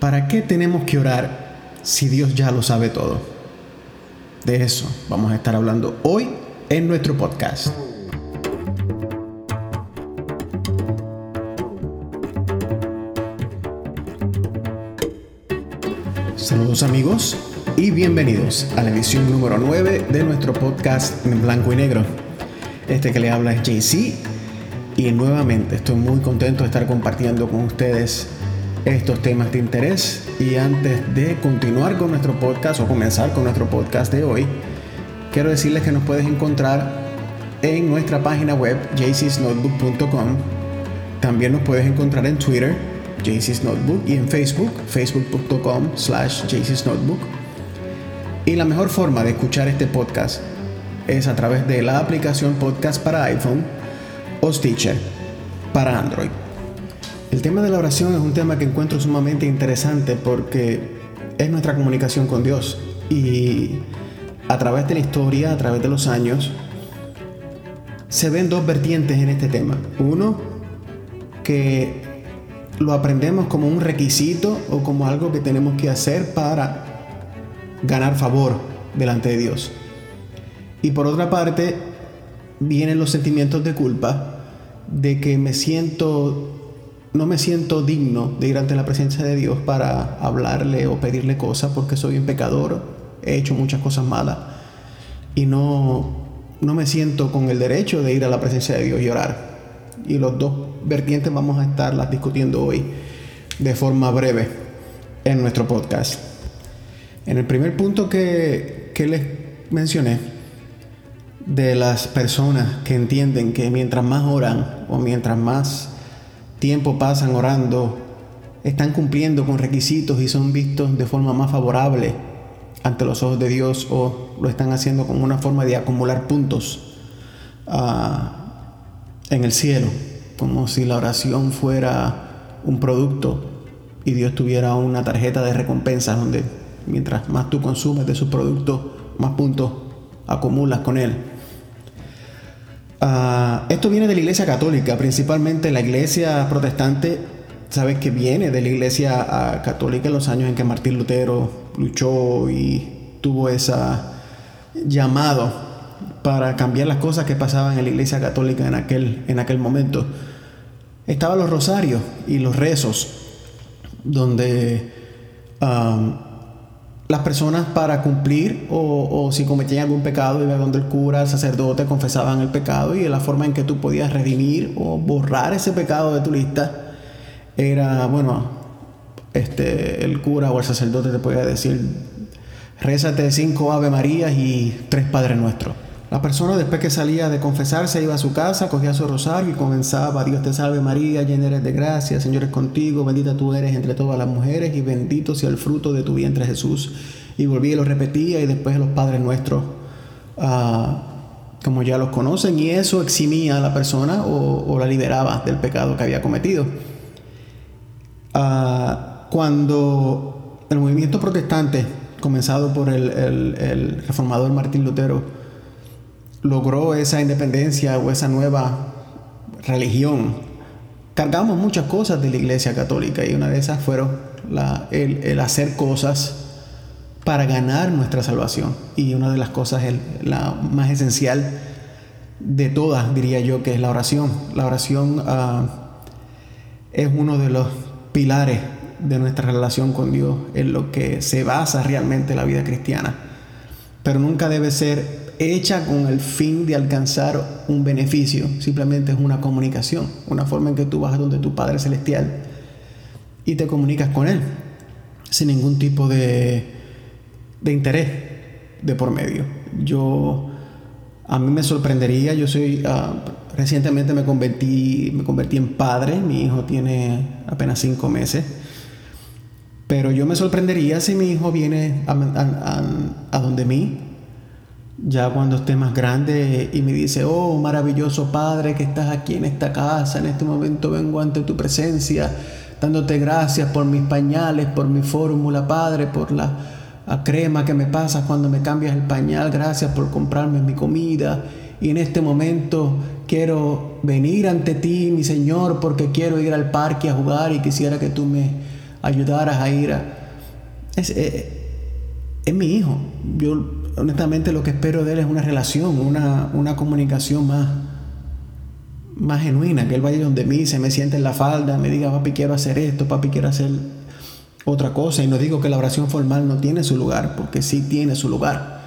¿Para qué tenemos que orar si Dios ya lo sabe todo? De eso vamos a estar hablando hoy en nuestro podcast. Saludos amigos y bienvenidos a la edición número 9 de nuestro podcast en blanco y negro. Este que le habla es JC y nuevamente estoy muy contento de estar compartiendo con ustedes estos temas de interés. Y antes de continuar con nuestro podcast o comenzar con nuestro podcast de hoy, quiero decirles que nos puedes encontrar en nuestra página web jcsnotebook.com. También nos puedes encontrar en Twitter, jcsnotebook, y en Facebook, facebook.com slash jcsnotebook. Y la mejor forma de escuchar este podcast es a través de la aplicación podcast para iPhone o Stitcher para Android. El tema de la oración es un tema que encuentro sumamente interesante porque es nuestra comunicación con Dios y a través de la historia, a través de los años, se ven dos vertientes en este tema. Uno, que lo aprendemos como un requisito o como algo que tenemos que hacer para ganar favor delante de Dios. Y por otra parte, vienen los sentimientos de culpa de que me siento no me siento digno de ir ante la presencia de Dios para hablarle o pedirle cosas porque soy un pecador, he hecho muchas cosas malas y no, no me siento con el derecho de ir a la presencia de Dios y orar. Y los dos vertientes vamos a estarlas discutiendo hoy de forma breve en nuestro podcast. En el primer punto que, que les mencioné, de las personas que entienden que mientras más oran o mientras más tiempo pasan orando, están cumpliendo con requisitos y son vistos de forma más favorable ante los ojos de Dios o lo están haciendo como una forma de acumular puntos ah, en el cielo, como si la oración fuera un producto y Dios tuviera una tarjeta de recompensas donde mientras más tú consumes de su producto, más puntos acumulas con él. Ah, esto viene de la iglesia católica, principalmente la iglesia protestante, sabes que viene de la iglesia ah, católica en los años en que Martín Lutero luchó y tuvo ese llamado para cambiar las cosas que pasaban en la iglesia católica en aquel, en aquel momento. Estaban los rosarios y los rezos, donde ah, las personas para cumplir o, si cometían algún pecado iban donde el cura, el sacerdote confesaban el pecado y la forma en que tú podías redimir o borrar ese pecado de tu lista era, bueno, este, el cura o el sacerdote te podía decir, rézate cinco Ave Marías y tres Padres Nuestros. La persona después que salía de confesarse iba a su casa, cogía su rosario y comenzaba, Dios te salve María, llena eres de gracia, Señor es contigo, bendita tú eres entre todas las mujeres y bendito sea el fruto de tu vientre Jesús. Y volvía y lo repetía y después los padres nuestros, ah, como ya los conocen, y eso eximía a la persona o, la liberaba del pecado que había cometido. Ah, cuando el movimiento protestante, comenzado por el reformador Martín Lutero, logró esa independencia o esa nueva religión, cargamos muchas cosas de la Iglesia Católica y una de esas fueron el, hacer cosas para ganar nuestra salvación. Y una de las cosas, la más esencial de todas, diría yo, que es la oración. La oración ah, es uno de los pilares de nuestra relación con Dios, en lo que se basa realmente la vida cristiana. Pero nunca debe ser hecha con el fin de alcanzar un beneficio, simplemente es una comunicación, una forma en que tú vas a donde tu Padre Celestial y te comunicas con Él, sin ningún tipo de, de interés de por medio. Yo, a mí me sorprendería, yo soy, ah, recientemente me convertí, me convertí en padre, mi hijo tiene apenas cinco meses. Pero yo me sorprendería si mi hijo viene a, donde mí ya cuando esté más grande y me dice, oh maravilloso Padre que estás aquí en esta casa, en este momento vengo ante tu presencia, dándote gracias por mis pañales, por mi fórmula, Padre, por la, crema que me pasas cuando me cambias el pañal, gracias por comprarme mi comida. Y en este momento quiero venir ante ti, mi Señor, porque quiero ir al parque a jugar y quisiera que tú me ayudar a Jaira. Es, eh, es, mi hijo. Yo honestamente lo que espero de él es una relación, una, una comunicación más, más genuina, que él vaya donde mí, se me siente en la falda, me diga, papi, quiero hacer esto, papi, quiero hacer otra cosa. Y no digo que la oración formal no tiene su lugar, porque sí tiene su lugar.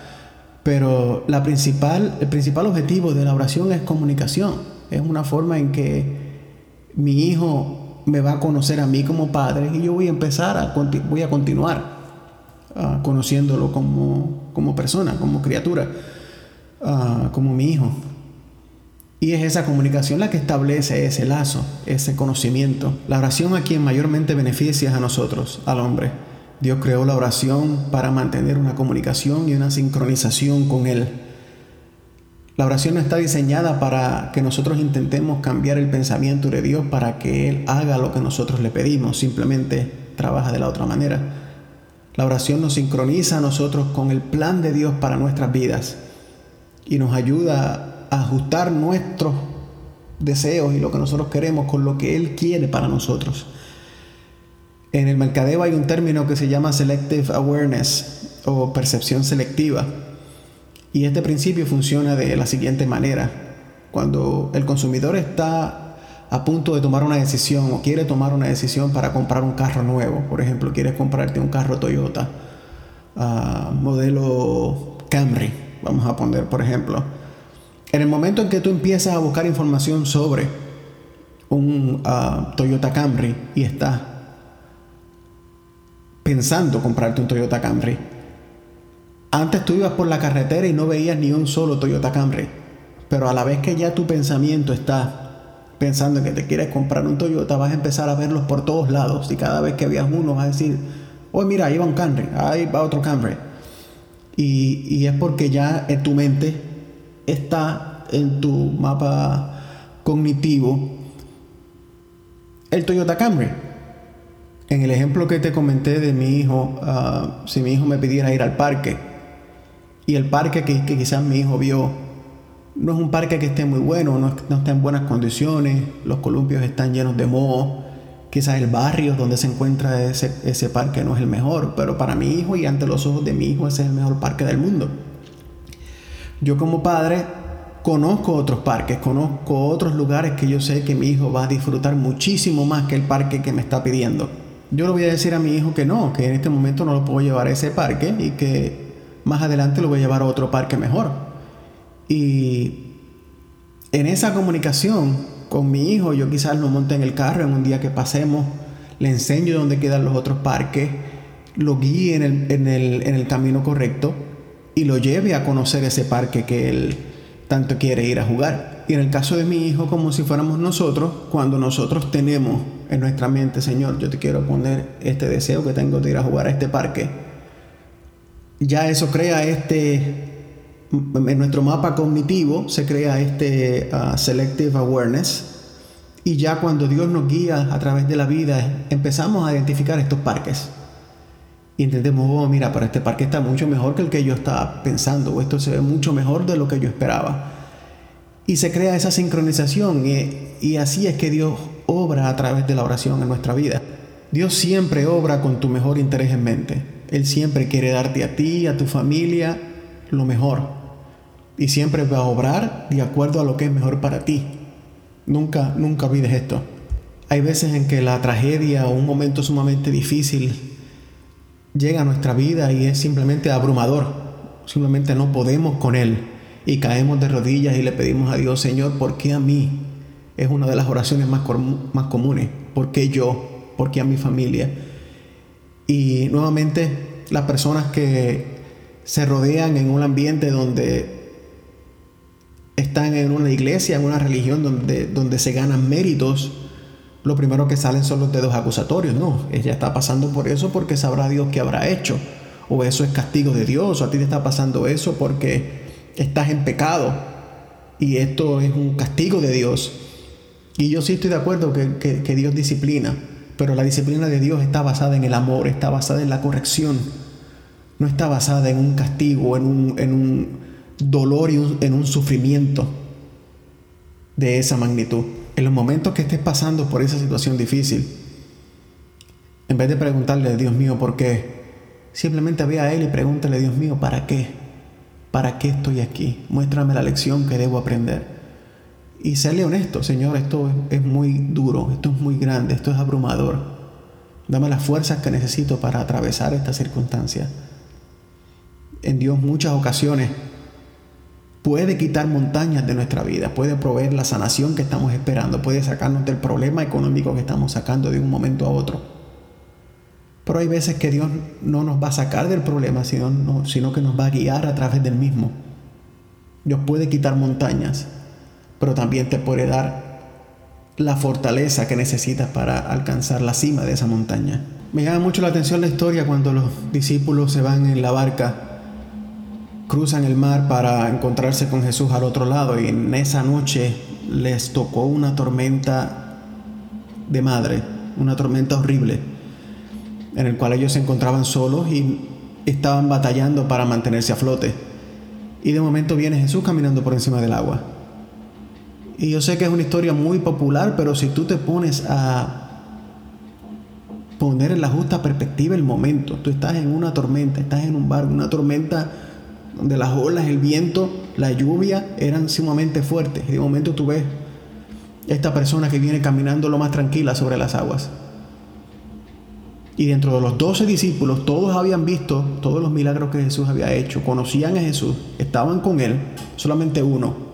Pero la principal, el principal objetivo de la oración es comunicación. Es una forma en que mi hijo me va a conocer a mí como padre y yo voy a empezar a, voy a continuar uh, conociéndolo como, como, persona, como criatura, uh, como mi hijo. Y es esa comunicación la que establece ese lazo, ese conocimiento. La oración a quien mayormente beneficia a nosotros, al hombre. Dios creó la oración para mantener una comunicación y una sincronización con Él. La oración no está diseñada para que nosotros intentemos cambiar el pensamiento de Dios para que Él haga lo que nosotros le pedimos, simplemente trabaja de la otra manera. La oración nos sincroniza a nosotros con el plan de Dios para nuestras vidas y nos ayuda a ajustar nuestros deseos y lo que nosotros queremos con lo que Él quiere para nosotros. En el mercadeo hay un término que se llama selective awareness o percepción selectiva y este principio funciona de la siguiente manera. Cuando el consumidor está a punto de tomar una decisión o quiere tomar una decisión para comprar un carro nuevo, por ejemplo, quieres comprarte un carro Toyota ah, modelo Camry, vamos a poner por ejemplo. En el momento en que tú empiezas a buscar información sobre un ah, Toyota Camry y estás pensando comprarte un Toyota Camry, antes tú ibas por la carretera y no veías ni un solo Toyota Camry. Pero a la vez que ya tu pensamiento está pensando en que te quieres comprar un Toyota, vas a empezar a verlos por todos lados. Y cada vez que veas uno, vas a decir, oh, mira, ahí va un Camry, ahí va otro Camry. Y, y es porque ya en tu mente está en tu mapa cognitivo el Toyota Camry. En el ejemplo que te comenté de mi hijo, ah, si mi hijo me pidiera ir al parque, y el parque que, quizás mi hijo vio no es un parque que esté muy bueno, no, está en buenas condiciones, los columpios están llenos de moho, quizás el barrio donde se encuentra ese, ese parque no es el mejor, pero para mi hijo y ante los ojos de mi hijo ese es el mejor parque del mundo. Yo como padre conozco otros parques, conozco otros lugares que yo sé que mi hijo va a disfrutar muchísimo más que el parque que me está pidiendo. Yo le voy a decir a mi hijo que no, que en este momento no lo puedo llevar a ese parque y que más adelante lo voy a llevar a otro parque mejor. Y en esa comunicación con mi hijo, yo quizás lo monte en el carro en un día que pasemos, le enseño dónde quedan los otros parques, lo guíe en el, en el, en el camino correcto y lo lleve a conocer ese parque que él tanto quiere ir a jugar. Y en el caso de mi hijo, como si fuéramos nosotros, cuando nosotros tenemos en nuestra mente, Señor, yo te quiero poner este deseo que tengo de ir a jugar a este parque, ya eso crea este, en nuestro mapa cognitivo se crea este ah, selective awareness y ya cuando Dios nos guía a través de la vida empezamos a identificar estos parques y entendemos, oh mira, pero este parque está mucho mejor que el que yo estaba pensando o esto se ve mucho mejor de lo que yo esperaba. Y se crea esa sincronización y, y así es que Dios obra a través de la oración en nuestra vida. Dios siempre obra con tu mejor interés en mente. Él siempre quiere darte a ti, a tu familia, lo mejor. Y siempre va a obrar de acuerdo a lo que es mejor para ti. Nunca, nunca olvides esto. Hay veces en que la tragedia o un momento sumamente difícil llega a nuestra vida y es simplemente abrumador. Simplemente no podemos con él y caemos de rodillas y le pedimos a Dios, Señor, ¿por qué a mí? Es una de las oraciones más, más comunes. ¿Por qué yo? ¿Por qué a mi familia? Y nuevamente las personas que se rodean en un ambiente donde están en una iglesia, en una religión donde, donde se ganan méritos, lo primero que salen son los dedos acusatorios. No, ella está pasando por eso porque sabrá Dios qué habrá hecho. O eso es castigo de Dios, o a ti te está pasando eso porque estás en pecado. Y esto es un castigo de Dios. Y yo sí estoy de acuerdo que, que Dios disciplina. Pero la disciplina de Dios está basada en el amor, está basada en la corrección. No está basada en un castigo, en un, en un dolor y en un sufrimiento de esa magnitud. En los momentos que estés pasando por esa situación difícil, En vez de preguntarle, Dios mío, ¿por qué? Simplemente ve a Él y pregúntale, Dios mío, ¿para qué? ¿Para qué estoy aquí? Muéstrame la lección que debo aprender. Y serle honesto, Señor, esto es muy duro, esto es muy grande, esto es abrumador. Dame las fuerzas que necesito para atravesar esta circunstancia. En Dios muchas ocasiones puede quitar montañas de nuestra vida, puede proveer la sanación que estamos esperando, puede sacarnos del problema económico que estamos sacando de un momento a otro. Pero hay veces que Dios no nos va a sacar del problema, sino, sino que nos va a guiar a través del mismo. Dios puede quitar montañas, pero también te puede dar la fortaleza que necesitas para alcanzar la cima de esa montaña. Me llama mucho la atención la historia cuando los discípulos se van en la barca cruzan el mar para encontrarse con Jesús al otro lado y en esa noche les tocó una tormenta de madre, una tormenta horrible, en el cual ellos se encontraban solos y estaban batallando para mantenerse a flote. Y de momento viene Jesús caminando por encima del agua. Y yo sé que es una historia muy popular, pero si tú te pones a poner en la justa perspectiva el momento, tú estás en una tormenta, estás en un barco, una tormenta donde las olas, el viento, la lluvia eran sumamente fuertes. Y de momento tú ves esta persona que viene caminando lo más tranquila sobre las aguas. Y dentro de los doce discípulos, todos habían visto todos los milagros que Jesús había hecho, conocían a Jesús, estaban con él, solamente uno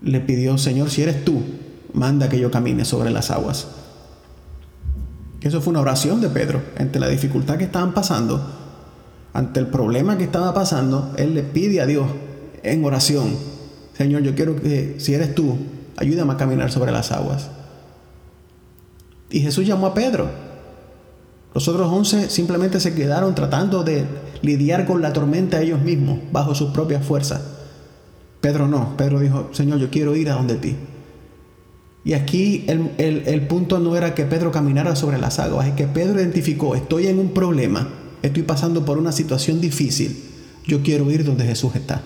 le pidió, Señor, si eres tú, manda que yo camine sobre las aguas. Eso fue una oración de Pedro, ante la dificultad que estaban pasando ante el problema que estaba pasando, él le pide a Dios en oración, Señor, yo quiero que si eres tú, ayúdame a caminar sobre las aguas. Y Jesús llamó a Pedro. Los otros once simplemente se quedaron tratando de lidiar con la tormenta ellos mismos, bajo sus propias fuerzas. Pedro no, Pedro dijo, Señor, yo quiero ir a donde ti. Y aquí el, el punto no era que Pedro caminara sobre las aguas, es que Pedro identificó, estoy en un problema, estoy pasando por una situación difícil, yo quiero ir donde Jesús está.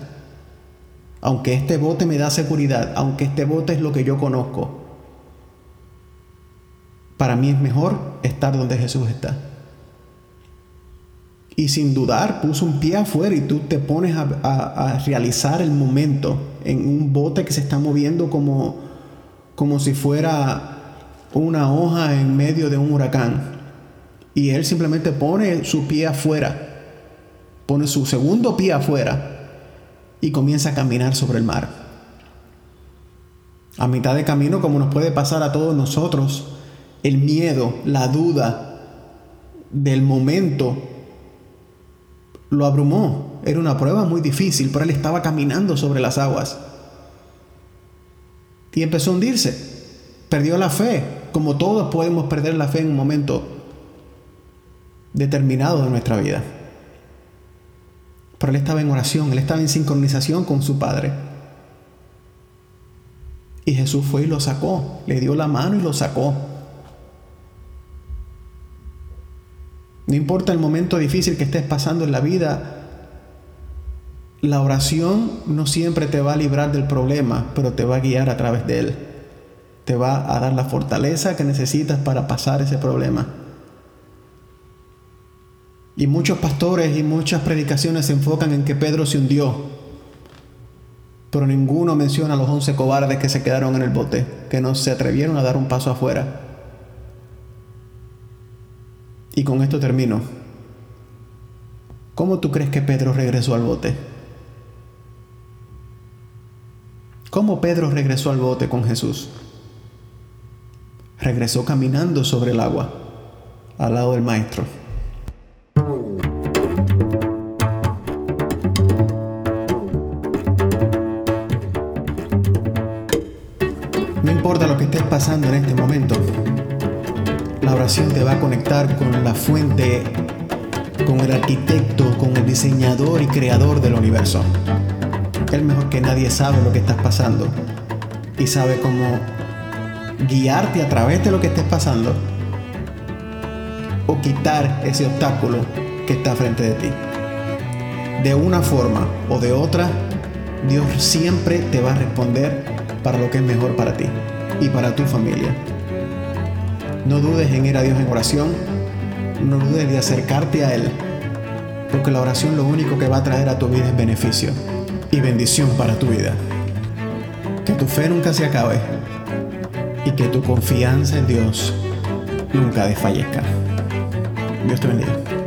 Aunque este bote me da seguridad, aunque este bote es lo que yo conozco, para mí es mejor estar donde Jesús está. Y sin dudar puso un pie afuera y tú te pones a, a, realizar el momento en un bote que se está moviendo como, como si fuera una hoja en medio de un huracán. Y él simplemente pone su pie afuera, pone su segundo pie afuera y comienza a caminar sobre el mar. A mitad de camino, como nos puede pasar a todos nosotros, el miedo, la duda del momento lo abrumó. Era una prueba muy difícil, pero él estaba caminando sobre las aguas. Y empezó a hundirse. Perdió la fe, como todos podemos perder la fe en un momento determinado de nuestra vida. Pero él estaba en oración, él estaba en sincronización con su Padre. Y Jesús fue y lo sacó, le dio la mano y lo sacó. No importa el momento difícil que estés pasando en la vida, la oración no siempre te va a librar del problema, pero te va a guiar a través de él. Te va a dar la fortaleza que necesitas para pasar ese problema. Y muchos pastores y muchas predicaciones se enfocan en que Pedro se hundió. Pero ninguno menciona a los once cobardes que se quedaron en el bote, que no se atrevieron a dar un paso afuera. Y con esto termino. ¿Cómo tú crees que Pedro regresó al bote? ¿Cómo Pedro regresó al bote con Jesús? Regresó caminando sobre el agua, al lado del Maestro. Estés pasando en este momento, la oración te va a conectar con la fuente, con el arquitecto, con el diseñador y creador del universo. Él mejor que nadie sabe lo que estás pasando y sabe cómo guiarte a través de lo que estés pasando o quitar ese obstáculo que está frente de ti. De una forma o de otra, Dios siempre te va a responder para lo que es mejor para ti y para tu familia. No dudes en ir a Dios en oración. No dudes de acercarte a Él. Porque la oración lo único que va a traer a tu vida es beneficio y bendición para tu vida. Que tu fe nunca se acabe y que tu confianza en Dios nunca desfallezca. Dios te bendiga.